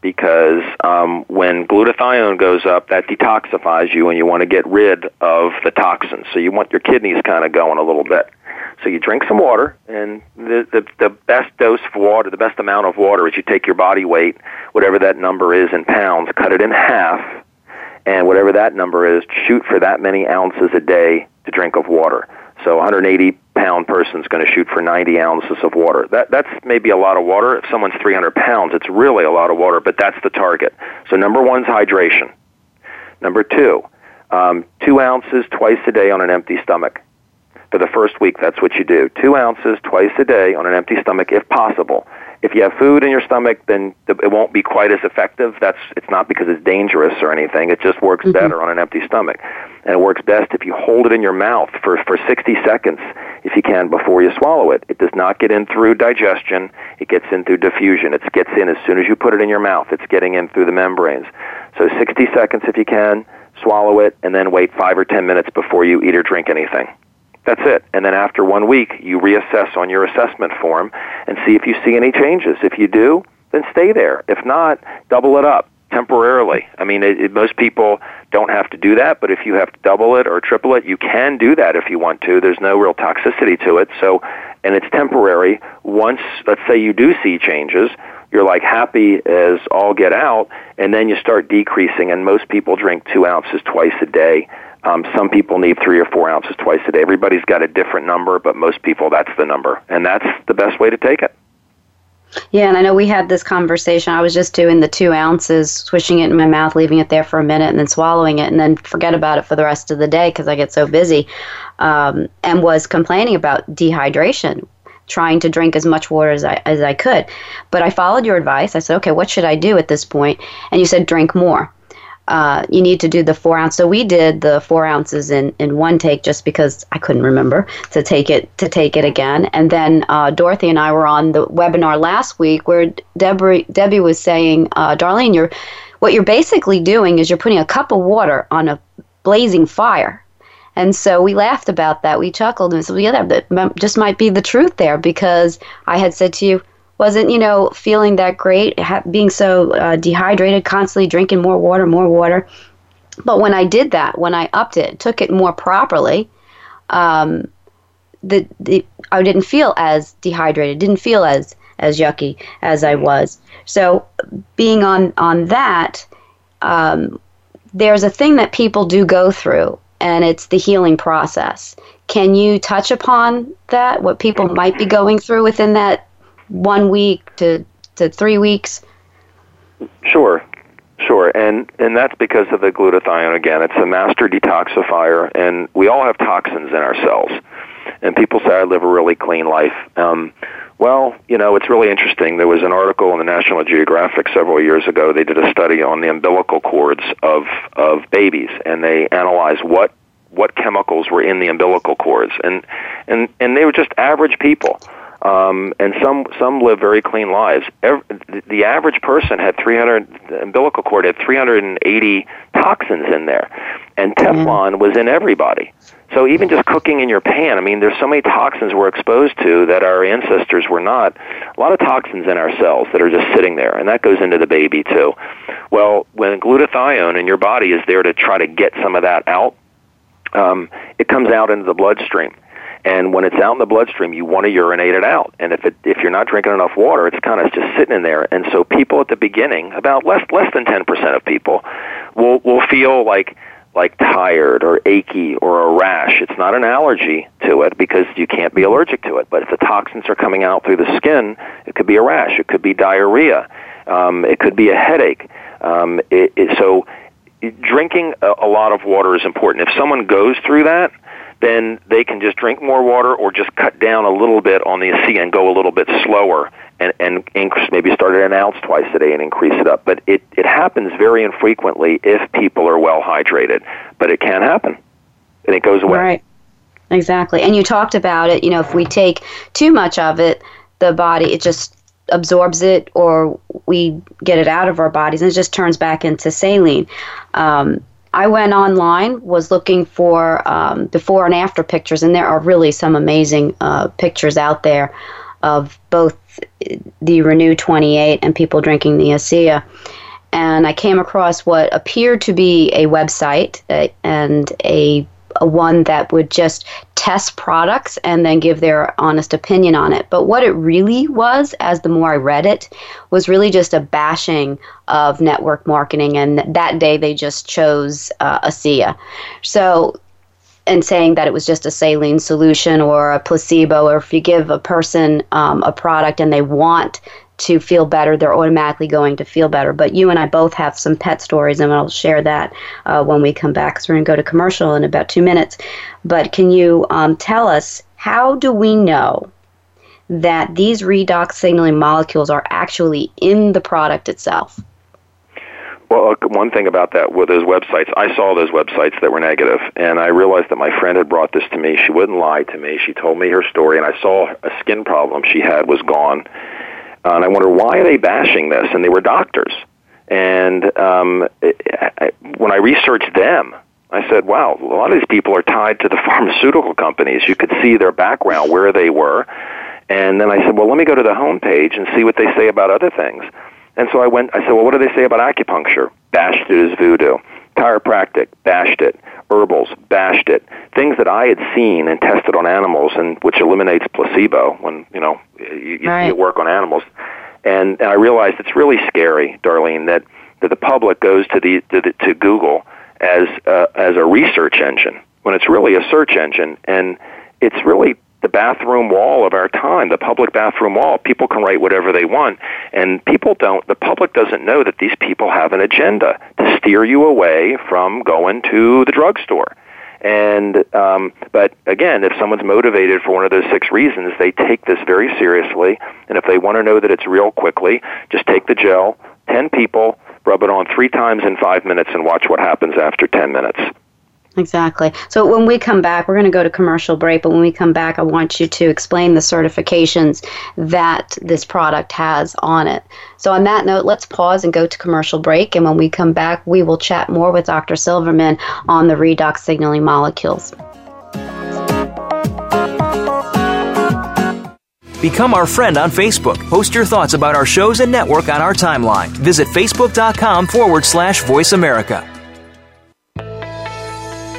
because um, when glutathione goes up, that detoxifies you, and you want to get rid of the toxins. So you want your kidneys kind of going a little bit. So you drink some water, and the, the the best dose of water, the best amount of water, is you take your body weight, whatever that number is in pounds, cut it in half, and whatever that number is, shoot for that many ounces a day to drink of water. So 180 pound person is going to shoot for 90 ounces of water. That that's maybe a lot of water. If someone's 300 pounds, it's really a lot of water, but that's the target. So number one is hydration. Number two, um, two ounces twice a day on an empty stomach. For the first week, that's what you do. Two ounces twice a day on an empty stomach, if possible. If you have food in your stomach, then it won't be quite as effective. That's it's not because it's dangerous or anything. It just works mm-hmm. better on an empty stomach, and it works best if you hold it in your mouth for for 60 seconds, if you can, before you swallow it. It does not get in through digestion. It gets in through diffusion. It gets in as soon as you put it in your mouth. It's getting in through the membranes. So 60 seconds if you can. Swallow it, and then wait five or 10 minutes before you eat or drink anything. That's it. And then after one week, you reassess on your assessment form and see if you see any changes. If you do, then stay there. If not, double it up temporarily. I mean, it, it, most people don't have to do that, but if you have to double it or triple it, you can do that if you want to. There's no real toxicity to it. So, and it's temporary. Once, let's say you do see changes, you're like happy as all get out, and then you start decreasing. And most people drink two ounces twice a day. Um, some people need three or four ounces twice a day. Everybody's got a different number, but most people, that's the number. And that's the best way to take it. Yeah, and I know we had this conversation. I was just doing the two ounces, swishing it in my mouth, leaving it there for a minute, and then swallowing it, and then forget about it for the rest of the day because I get so busy, um, and was complaining about dehydration, trying to drink as much water as I as I could. But I followed your advice. I said, okay, what should I do at this point? And you said drink more uh, you need to do the four ounce. So we did the four ounces in, in one take just because I couldn't remember to take it to take it again. And then uh, Dorothy and I were on the webinar last week where Debbie Debbie was saying, uh, Darlene, you're what you're basically doing is you're putting a cup of water on a blazing fire. And so we laughed about that. We chuckled and said, yeah, that just might be the truth there because I had said to you, wasn't you know feeling that great ha- being so uh, dehydrated constantly drinking more water more water. But when i did that when i upped it took it more properly um, the, the i didn't feel as dehydrated didn't feel as as yucky as i was. So being on on that um, there's a thing that people do go through and it's the healing process. Can you touch upon that? What people might be going through within that one week to, to three weeks? Sure, sure, and and that's because of the glutathione. Again, it's a master detoxifier, and we all have toxins in our cells. And people say I live a really clean life. Um, well, you know, it's really interesting. There was an article in the National Geographic several years ago. They did a study on the umbilical cords of of babies, and they analyzed what what chemicals were in the umbilical cords, and and and they were just average people. Um, and some some live very clean lives. Every, the average person had 300 the umbilical cord had 380 toxins in there, and Teflon mm-hmm. was in everybody. So even just cooking in your pan, I mean, there's so many toxins we're exposed to that our ancestors were not. A lot of toxins in our cells that are just sitting there, and that goes into the baby too. Well, when glutathione in your body is there to try to get some of that out, um, it comes out into the bloodstream. And when it's out in the bloodstream, you want to urinate it out. And if it, if you're not drinking enough water, it's kind of just sitting in there. And so people at the beginning, about less less than 10% of people, will will feel like like tired or achy or a rash. It's not an allergy to it because you can't be allergic to it. But if the toxins are coming out through the skin, it could be a rash. It could be diarrhea. Um, it could be a headache. Um, it, it, so drinking a, a lot of water is important. If someone goes through that, then they can just drink more water or just cut down a little bit on the ASEA and go a little bit slower and, and increase, maybe start at an ounce twice a day and increase it up. But it, it happens very infrequently if people are well hydrated. But it can happen, and it goes away. Right. Exactly. And you talked about it, you know, if we take too much of it, the body, it just absorbs it or we get it out of our bodies and it just turns back into saline. Um, I went online, was looking for um, before and after pictures, and there are really some amazing uh, pictures out there of both the RENU 28 and people drinking the ASEA. And I came across what appeared to be a website uh, and a a one that would just test products and then give their honest opinion on it. But what it really was, as the more I read it, was really just a bashing of network marketing. And that day they just chose uh, ASEA. So and saying that it was just a saline solution or a placebo, or if you give a person um, a product and they want to feel better, they're automatically going to feel better. But you and I both have some pet stories, and I'll share that uh, when we come back because we're going to go to commercial in about two minutes. But can you um, tell us how do we know that these redox signaling molecules are actually in the product itself? Well, one thing about that with those websites, I saw those websites that were negative, and I realized that my friend had brought this to me. She wouldn't lie to me. She told me her story, and I saw a skin problem she had was gone uh, and I wonder why are they bashing this? And they were doctors. And um, I, when I researched them, I said, wow, a lot of these people are tied to the pharmaceutical companies. You could see their background, where they were. And then I said, well, let me go to the homepage and see what they say about other things. And so I went, I said, well, what do they say about acupuncture? Bashed it as voodoo. Chiropractic, bashed it herbals, bashed it, things that I had seen and tested on animals, and which eliminates placebo when you know you, you right. see it work on animals. And, and I realized it's really scary, Darlene, that that the public goes to the to, the, to Google as uh, as a research engine when it's really a search engine, and it's really the bathroom wall of our time, the public bathroom wall. People can write whatever they want, and people don't. The public doesn't know that these people have an agenda to steer you away from going to the drugstore. And um, but again, if someone's motivated for one of those six reasons, they take this very seriously. And if they want to know that it's real quickly, just take the gel, ten people, rub it on three times in five minutes, and watch what happens after ten minutes. Exactly. So when we come back, we're going to go to commercial break, but when we come back, I want you to explain the certifications that this product has on it. So on that note, let's pause and go to commercial break, and when we come back, we will chat more with Dr. Silverman on the redox signaling molecules. Become our friend on Facebook. Post your thoughts about our shows and network on our timeline. Visit facebook.com forward slash voice America.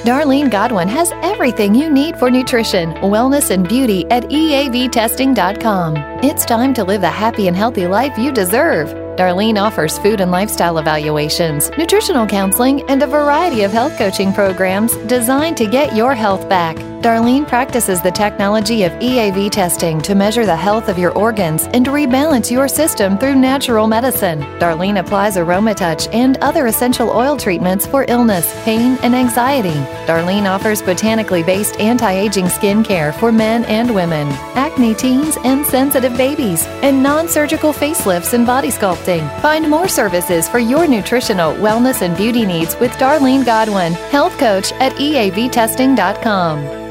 Darlene Godwin has everything you need for nutrition, wellness, and beauty at EAVtesting.com. It's time to live the happy and healthy life you deserve. Darlene offers food and lifestyle evaluations, nutritional counseling, and a variety of health coaching programs designed to get your health back. Darlene practices the technology of EAV testing to measure the health of your organs and rebalance your system through natural medicine. Darlene applies AromaTouch and other essential oil treatments for illness, pain, and anxiety. Darlene offers botanically based anti aging skincare for men and women, acne teens and sensitive babies, and non surgical facelifts and body Find more services for your nutritional, wellness, and beauty needs with Darlene Godwin, health coach at EAVtesting.com.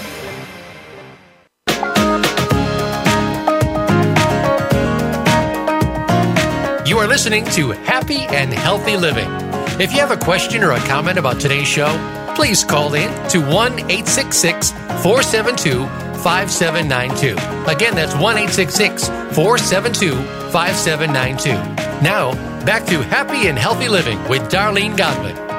You are listening to Happy and Healthy Living. If you have a question or a comment about today's show, please call in to 1 866 472 5792. Again, that's 1 866 472 5792. Now, back to Happy and Healthy Living with Darlene Godwin.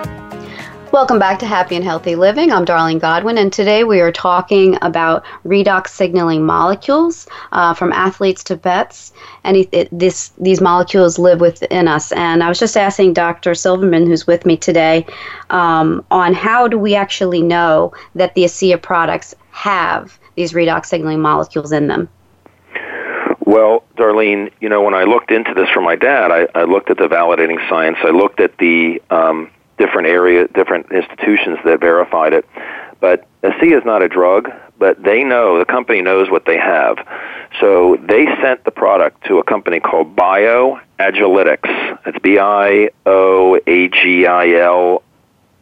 Welcome back to Happy and Healthy Living. I'm Darlene Godwin, and today we are talking about redox signaling molecules uh, from athletes to pets. And it, it, this, these molecules live within us. And I was just asking Dr. Silverman, who's with me today, um, on how do we actually know that the ASEA products have these redox signaling molecules in them? Well, Darlene, you know, when I looked into this for my dad, I, I looked at the validating science. I looked at the um, different area, different institutions that verified it. But ASEA is not a drug, but they know, the company knows what they have. So they sent the product to a company called BioAgilytix. It's B I O A G I L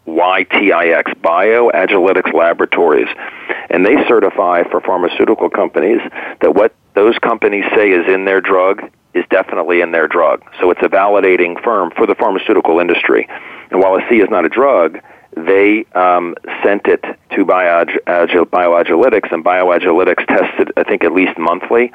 Y T I X, BioAgilytix Laboratories. And they certify for pharmaceutical companies that what those companies say is in their drug is definitely in their drug. So it's a validating firm for the pharmaceutical industry. And while ASEA is not a drug, they um, sent it to BioAgilytix, and BioAgilytix tested, I think, at least monthly,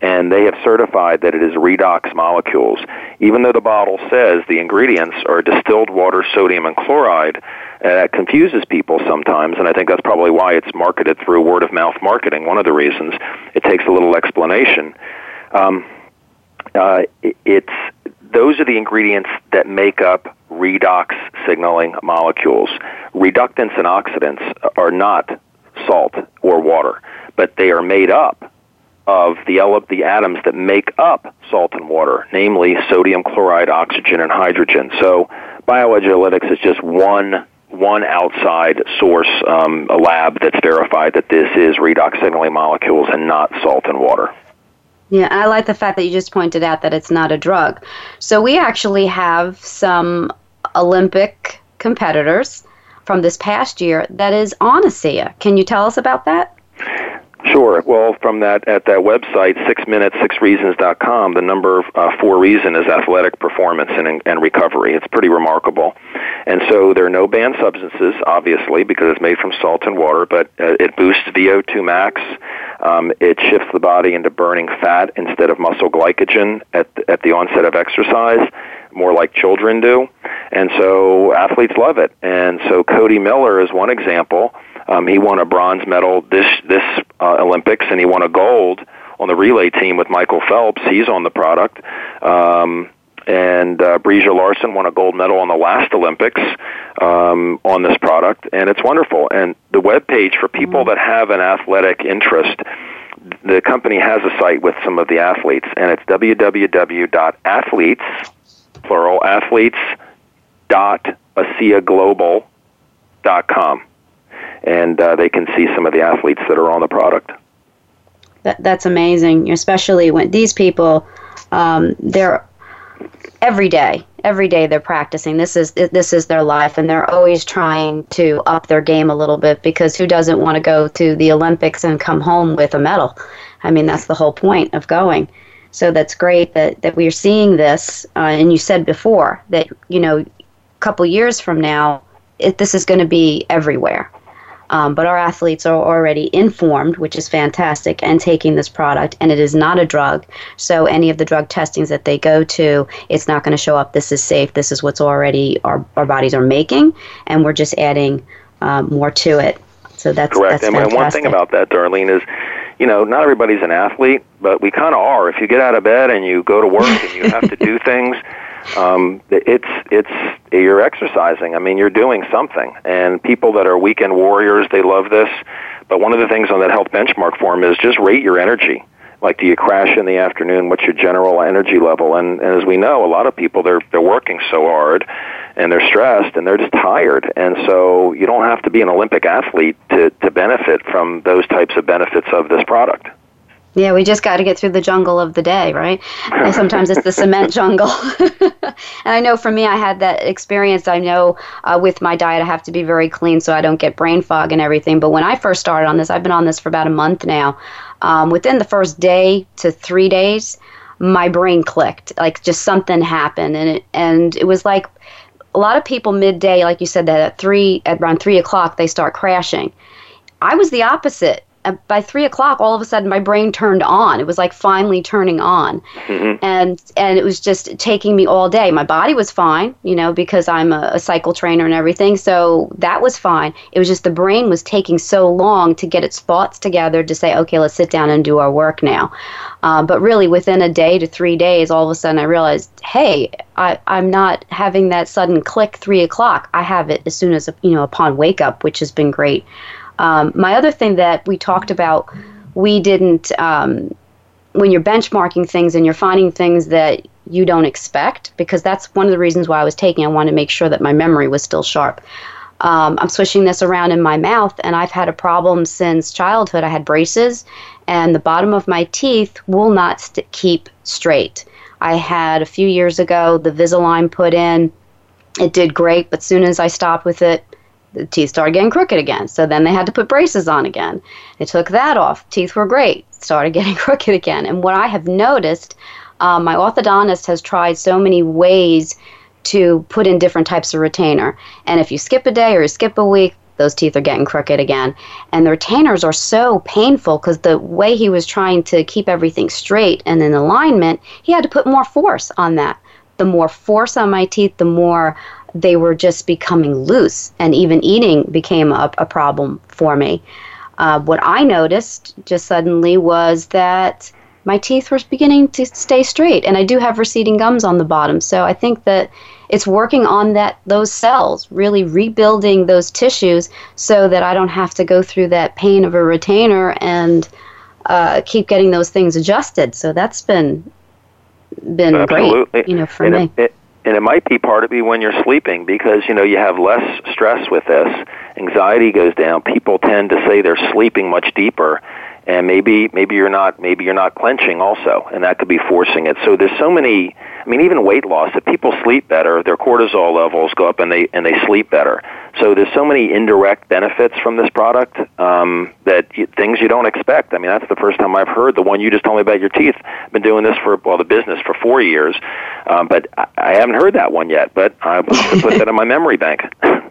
and they have certified that it is redox molecules. Even though the bottle says the ingredients are distilled water, sodium, and chloride, uh, that confuses people sometimes, and I think that's probably why it's marketed through word of mouth marketing. One of the reasons it takes a little explanation. Um, uh, it's those are the ingredients that make up redox signaling molecules. Reductants and oxidants are not salt or water, but they are made up of the, the atoms that make up salt and water, namely sodium chloride, oxygen, and hydrogen. So BioAgilytix is just one one outside source, um, a lab that's verified that this is redox signaling molecules and not salt and water. Yeah, I like the fact that you just pointed out that it's not a drug. So we actually have some Olympic competitors from this past year that is on ASEA. Can you tell us about that? Sure. Well, from that at that website, six minutes six reasons.com, the number uh, four reason is athletic performance and, and recovery. It's pretty remarkable. And so there are no banned substances, obviously, because it's made from salt and water, but uh, it boosts VO2 max. Um, it shifts the body into burning fat instead of muscle glycogen at, at the onset of exercise, more like children do. And so athletes love it. And so Cody Miller is one example um, he won a bronze medal this this uh, Olympics, and he won a gold on the relay team with Michael Phelps. He's on the product. Um, and uh, Breeja Larson won a gold medal on the last Olympics um, on this product, and it's wonderful. And the web page for people mm-hmm. that have an athletic interest, the company has a site with some of the athletes, and it's www.athletes, plural athletes, dot com and uh, they can see some of the athletes that are on the product. That, that's amazing, especially when these people, um, they're every day, every day they're practicing. This is this is their life, and they're always trying to up their game a little bit because who doesn't want to go to the Olympics and come home with a medal? I mean, that's the whole point of going. So that's great that, that we are seeing this. Uh, and you said before that you know, a couple years from now, it, this is going to be everywhere. Um, but our athletes are already informed, which is fantastic, and taking this product. And it is not a drug. So any of the drug testings that they go to, it's not going to show up. This is safe. This is what's already our, our bodies are making, and we're just adding um, more to it. So that's correct. That's and one thing about that, Darlene, is you know, not everybody's an athlete, but we kind of are. If you get out of bed and you go to work and you have to do things, um, it's it's you're exercising. I mean, you're doing something. And people that are weekend warriors, they love this. But one of the things on that health benchmark form is just rate your energy. Like, do you crash in the afternoon? What's your general energy level? And, and as we know, a lot of people they're they're working so hard, and they're stressed, and they're just tired. And so you don't have to be an Olympic athlete to to benefit from those types of benefits of this product. Yeah, we just got to get through the jungle of the day, right? And sometimes it's the cement jungle. and I know for me, I had that experience. I know uh, with my diet, I have to be very clean so I don't get brain fog and everything. But when I first started on this, I've been on this for about a month now. Um, within the first day to three days, my brain clicked. Like just something happened, and it and it was like a lot of people midday, like you said, that at three at around three o'clock they start crashing. I was the opposite by three o'clock, all of a sudden my brain turned on. It was like finally turning on, mm-hmm. and and it was just taking me all day. My body was fine, you know, because I'm a, a, cycle trainer and everything, so that was fine. It was just the brain was taking so long to get its thoughts together to say, okay, let's sit down and do our work now. Uh, but really, within a day to three days, all of a sudden I realized, hey, I, I'm not having that sudden click three o'clock. I have it as soon as you know upon wake up, which has been great. Um, my other thing that we talked about, we didn't, um, when you're benchmarking things and you're finding things that you don't expect, because that's one of the reasons why I was taking. I wanted to make sure that my memory was still sharp. Um, I'm swishing this around in my mouth, and I've had a problem since childhood. I had braces, and the bottom of my teeth will not st- keep straight. I had a few years ago the Invisalign put in. It did great, but soon as I stopped with it, the teeth started getting crooked again. So then they had to put braces on again. They took that off. Teeth were great. Started getting crooked again. And what I have noticed, um, my orthodontist has tried so many ways to put in different types of retainer. And if you skip a day or you skip a week, those teeth are getting crooked again. And the retainers are so painful because the way he was trying to keep everything straight and in alignment, he had to put more force on that. The more force on my teeth, the more they were just becoming loose, and even eating became a, a problem for me. Uh, what I noticed just suddenly was that my teeth were beginning to stay straight, and I do have receding gums on the bottom. So I think that it's working on that those cells, really rebuilding those tissues, so that I don't have to go through that pain of a retainer and uh, keep getting those things adjusted. So that's been been Absolutely. great, you know, for and me. It, it, and it might be part of it when you're sleeping because you know you have less stress with this. Anxiety goes down. People tend to say they're sleeping much deeper and maybe maybe you're not maybe you're not clenching also and that could be forcing it. So there's so many i mean even weight loss if people sleep better their cortisol levels go up and they and they sleep better. So there's so many indirect benefits from this product um, that you, things you don't expect. I mean that's the first time i've heard the one you just told me about your teeth. I've been doing this for well the business for four years um, but I, I haven't heard that one yet but i put that in my memory bank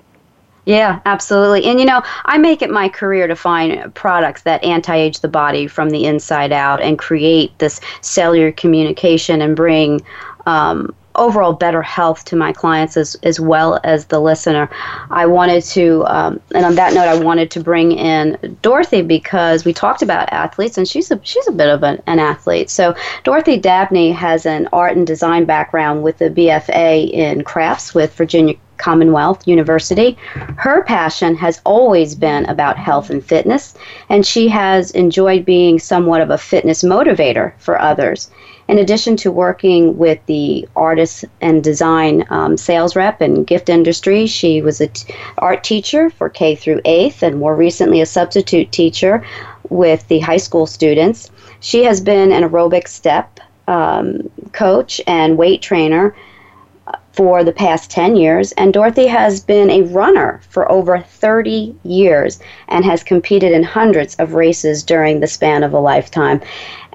Yeah, absolutely. And you know, I make it my career to find products that anti age the body from the inside out and create this cellular communication and bring um, overall better health to my clients as, as well as the listener. I wanted to, um, and on that note, I wanted to bring in Dorothy because we talked about athletes, and she's a she's a bit of an, an athlete. So Dorothy Dabney has an art and design background with a BFA in crafts with Virginia Commonwealth University. Her passion has always been about health and fitness, and she has enjoyed being somewhat of a fitness motivator for others. In addition to working with the artist and design um, sales rep and gift industry, she was an t- art teacher for K through 8th and more recently a substitute teacher with the high school students. She has been an aerobic step um, coach and weight trainer for the past 10 years, and Dorothy has been a runner for over 30 years and has competed in hundreds of races during the span of a lifetime.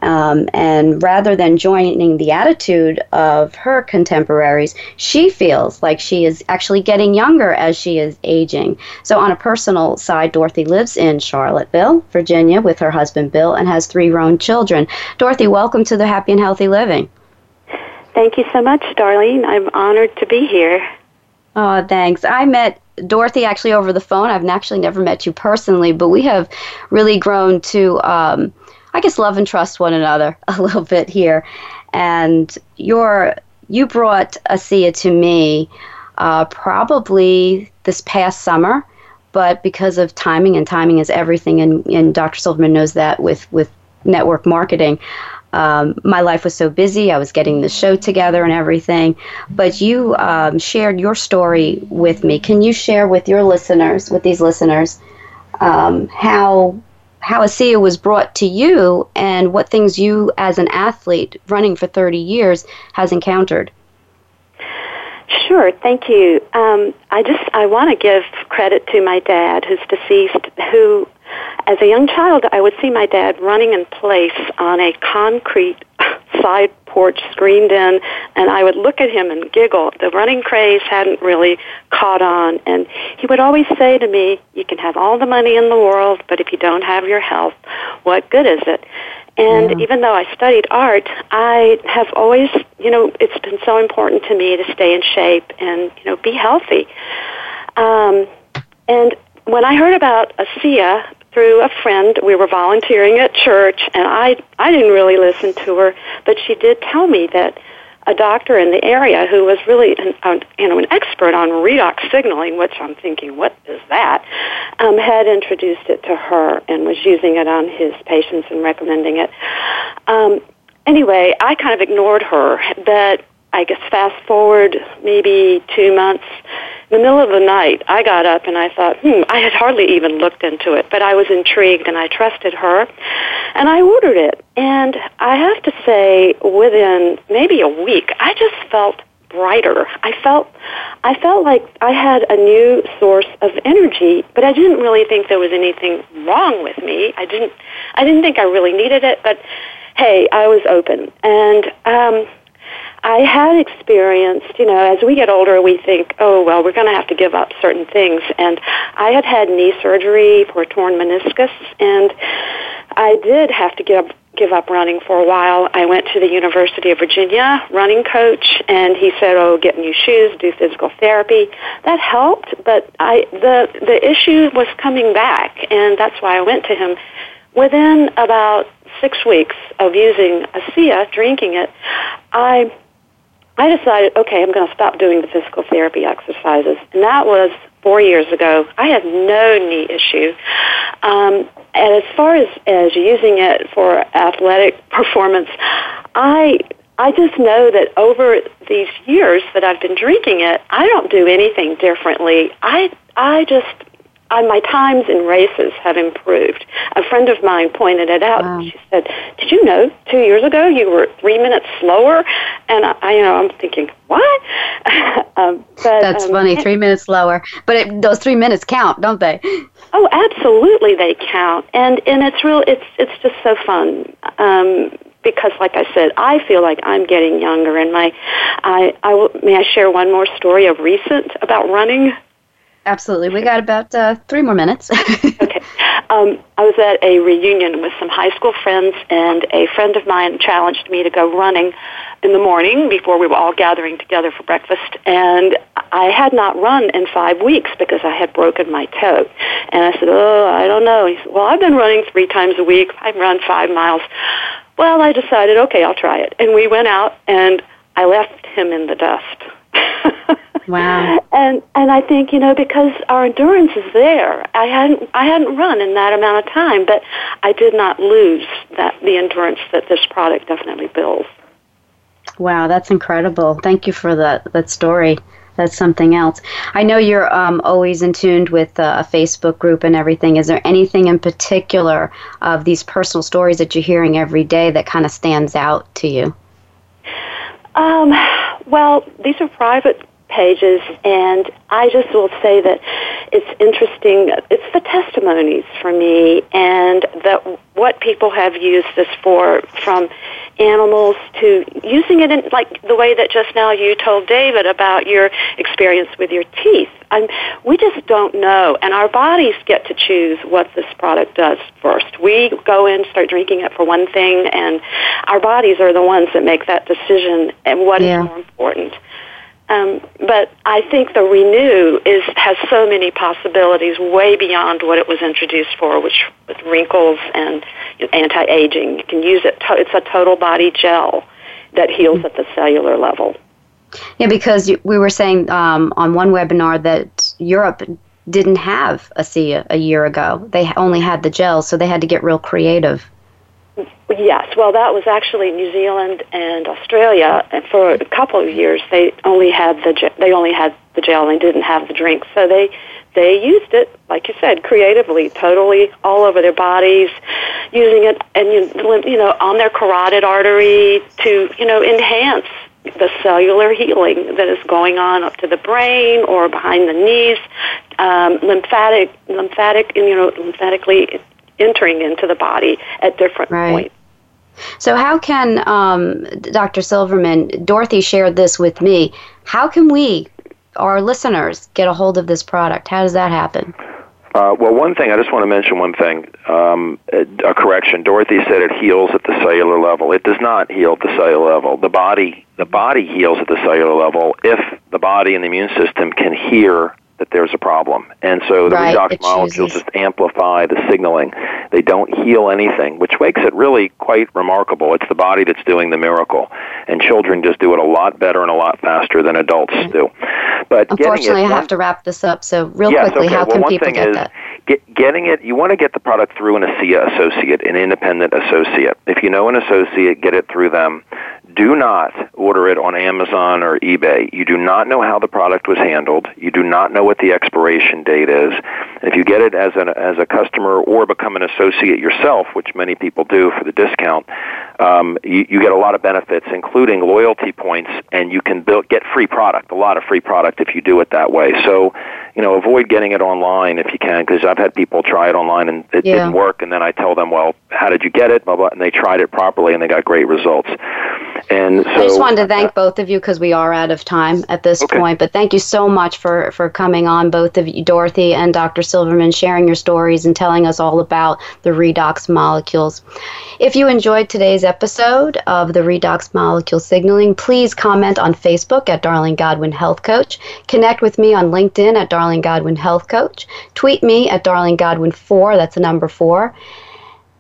Um, and rather than joining the attitude of her contemporaries, she feels like she is actually getting younger as she is aging. So, on a personal side, Dorothy lives in Charlottesville, Virginia, with her husband Bill and has three grown children. Dorothy, welcome to the Happy and Healthy Living. Thank you so much, Darlene. I'm honored to be here. Oh, thanks. I met Dorothy actually over the phone. I've actually never met you personally, but we have really grown to. Um, I guess love and trust one another a little bit here. And your you brought ASEA to me uh, probably this past summer, but because of timing and timing is everything, and, and Dr. Silverman knows that with with network marketing. Um, my life was so busy. I was getting the show together and everything. But you um, shared your story with me. Can you share with your listeners, with these listeners, um, how how ASEA was brought to you and what things you, as an athlete running for 30 years, has encountered. Sure, thank you. Um, I just I want to give credit to my dad, who's deceased, who, as a young child, I would see my dad running in place on a concrete side porch screened in, and I would look at him and giggle. The running craze hadn't really caught on, and he would always say to me, You can have all the money in the world, but if you don't have your health, what good is it? And yeah. even though I studied art, I have always, you know, it's been so important to me to stay in shape and, you know, be healthy. Um, and when I heard about ASEA through a friend. We were volunteering at church, and I I didn't really listen to her, but she did tell me that a doctor in the area who was really an, an, you know an expert on redox signaling, which I'm thinking, what is that? Um, had introduced it to her and was using it on his patients and recommending it. Um, anyway, I kind of ignored her, but I guess fast forward maybe two months, in the middle of the night, I got up and I thought, hmm, I had hardly even looked into it, but I was intrigued and I trusted her, and I ordered it. And I have to say, within maybe a week, I just felt brighter. I felt I felt like I had a new source of energy, but I didn't really think there was anything wrong with me. I didn't I didn't think I really needed it, but hey, I was open. And um I had experienced, you know, as we get older, we think, oh, well, we're going to have to give up certain things. And I had had knee surgery for torn meniscus, and I did have to give give up running for a while. I went to the University of Virginia running coach and he said, "Oh, get new shoes, do physical therapy." That helped, but I the the issue was coming back and that's why I went to him. Within about 6 weeks of using ASEA, drinking it, I I decided, okay, I'm going to stop doing the physical therapy exercises. And that was four years ago. I had no knee issue. Um, and as far as, as using it for athletic performance, I I just know that over these years that I've been drinking it, I don't do anything differently. I I just uh, my times in races have improved. A friend of mine pointed it out. Wow. She said, "Did you know two years ago you were three minutes slower?" And I, I you know, I'm thinking, "What?" um, but, That's um, funny. Three minutes slower, but it, those three minutes count, don't they? Oh, absolutely, they count. And and it's real. It's it's just so fun. Um, because like I said, I feel like I'm getting younger and my I I will, may I share one more story of recent about running? Absolutely. We got about uh, three more minutes. okay. Um, I was at a reunion with some high school friends, and a friend of mine challenged me to go running in the morning before we were all gathering together for breakfast. And I had not run in five weeks because I had broken my toe. And I said, Oh, I don't know. He said, Well, I've been running three times a week. I've run five miles. Well, I decided, okay, I'll try it. And we went out, and I left him in the dust. Wow. And and I think you know because our endurance is there. I hadn't I hadn't run in that amount of time, but I did not lose that the endurance that this product definitely builds. Wow, that's incredible. Thank you for that that story. That's something else. I know you're um, always in tuned with uh, a Facebook group and everything. Is there anything in particular of these personal stories that you're hearing every day that kind of stands out to you? Um, Well, these are private pages, and I just will say that it's interesting. It's the testimonies for me, and that what people have used this for, from animals to using it in like the way that just now you told David about your experience with your teeth. I'm, we just don't know, and our bodies get to choose what this product does first. We go in, start drinking it for one thing, and our bodies are the ones that make that decision and what yeah. is more important. Um, but I think the RENU is has so many possibilities, way beyond what it was introduced for, which with wrinkles and anti-aging. You can use it. To, it's a total body gel that heals at the cellular level. Yeah, because we were saying um, on one webinar that Europe didn't have ASEA a year ago. They only had the gel, so they had to get real creative. Yes, well, that was actually New Zealand and Australia, and for a couple of years they only had the they only had the gel and they didn't have the drink. So they they used it, like you said, creatively, totally all over their bodies, using it and you know on their carotid artery to you know enhance the cellular healing that is going on up to the brain or behind the knees, um, lymphatic lymphatic you know lymphatically entering into the body at different right. points. So, how can um, Dr. Silverman, Dorothy shared this with me, how can we, our listeners, get a hold of this product? How does that happen? Uh, well, one thing, I just want to mention one thing. Um, a correction. Dorothy said it heals at the cellular level. It does not heal at the cellular level. The body, the body heals at the cellular level if the body and the immune system can hear that there's a problem. And so the right, redox molecules just amplify the signaling. They don't heal anything, which makes it really quite remarkable. It's the body that's doing the miracle. And children just do it a lot better and a lot faster than adults do. But Unfortunately, I have to wrap this up. So real yes, quickly, okay. how well, can people get is, that? Get, getting it, you want to get the product through an ASEA associate, an independent associate. If you know an associate, get it through them do not order it on Amazon or eBay. You do not know how the product was handled. You do not know what the expiration date is. If you get it as an as a customer or become an associate yourself, which many people do for the discount, um, you, you get a lot of benefits, including loyalty points, and you can build get free product, a lot of free product if you do it that way. So, you know, avoid getting it online if you can, because I've had people try it online and it yeah. didn't work, and then I tell them, well, how did you get it? Blah blah, and they tried it properly and they got great results. And so, I just wanted to thank both of you because we are out of time at this okay. point. But thank you so much for, for coming on, both of you, Dorothy and Dr. Silverman, sharing your stories and telling us all about the redox molecules. If you enjoyed today's episode of the redox molecule signaling, please comment on Facebook at Darlene Godwin Health Coach. Connect with me on LinkedIn at Darlene Godwin Health Coach. Tweet me at Darlene Godwin 4, that's the number 4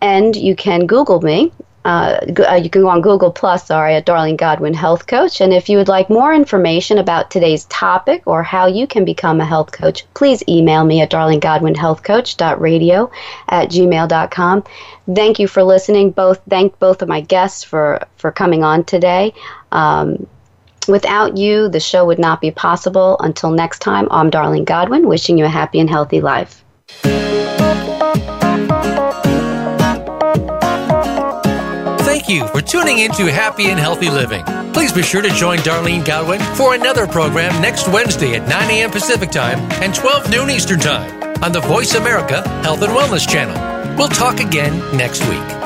and you can Google me uh, uh, you can go on Google Plus, sorry, at Darlene Godwin Health Coach. And if you would like more information about today's topic or how you can become a health coach, please email me at darlinggodwinhealthcoach.radio at gmail.com. Thank you for listening. Both thank both of my guests for for coming on today. Um, without you, the show would not be possible. Until next time, I'm Darlene Godwin, wishing you a happy and healthy life. Thank you for tuning in to Happy and Healthy Living. Please be sure to join Darlene Godwin for another program next Wednesday at 9 a.m. Pacific Time and 12 noon Eastern Time on the Voice America Health and Wellness Channel. We'll talk again next week.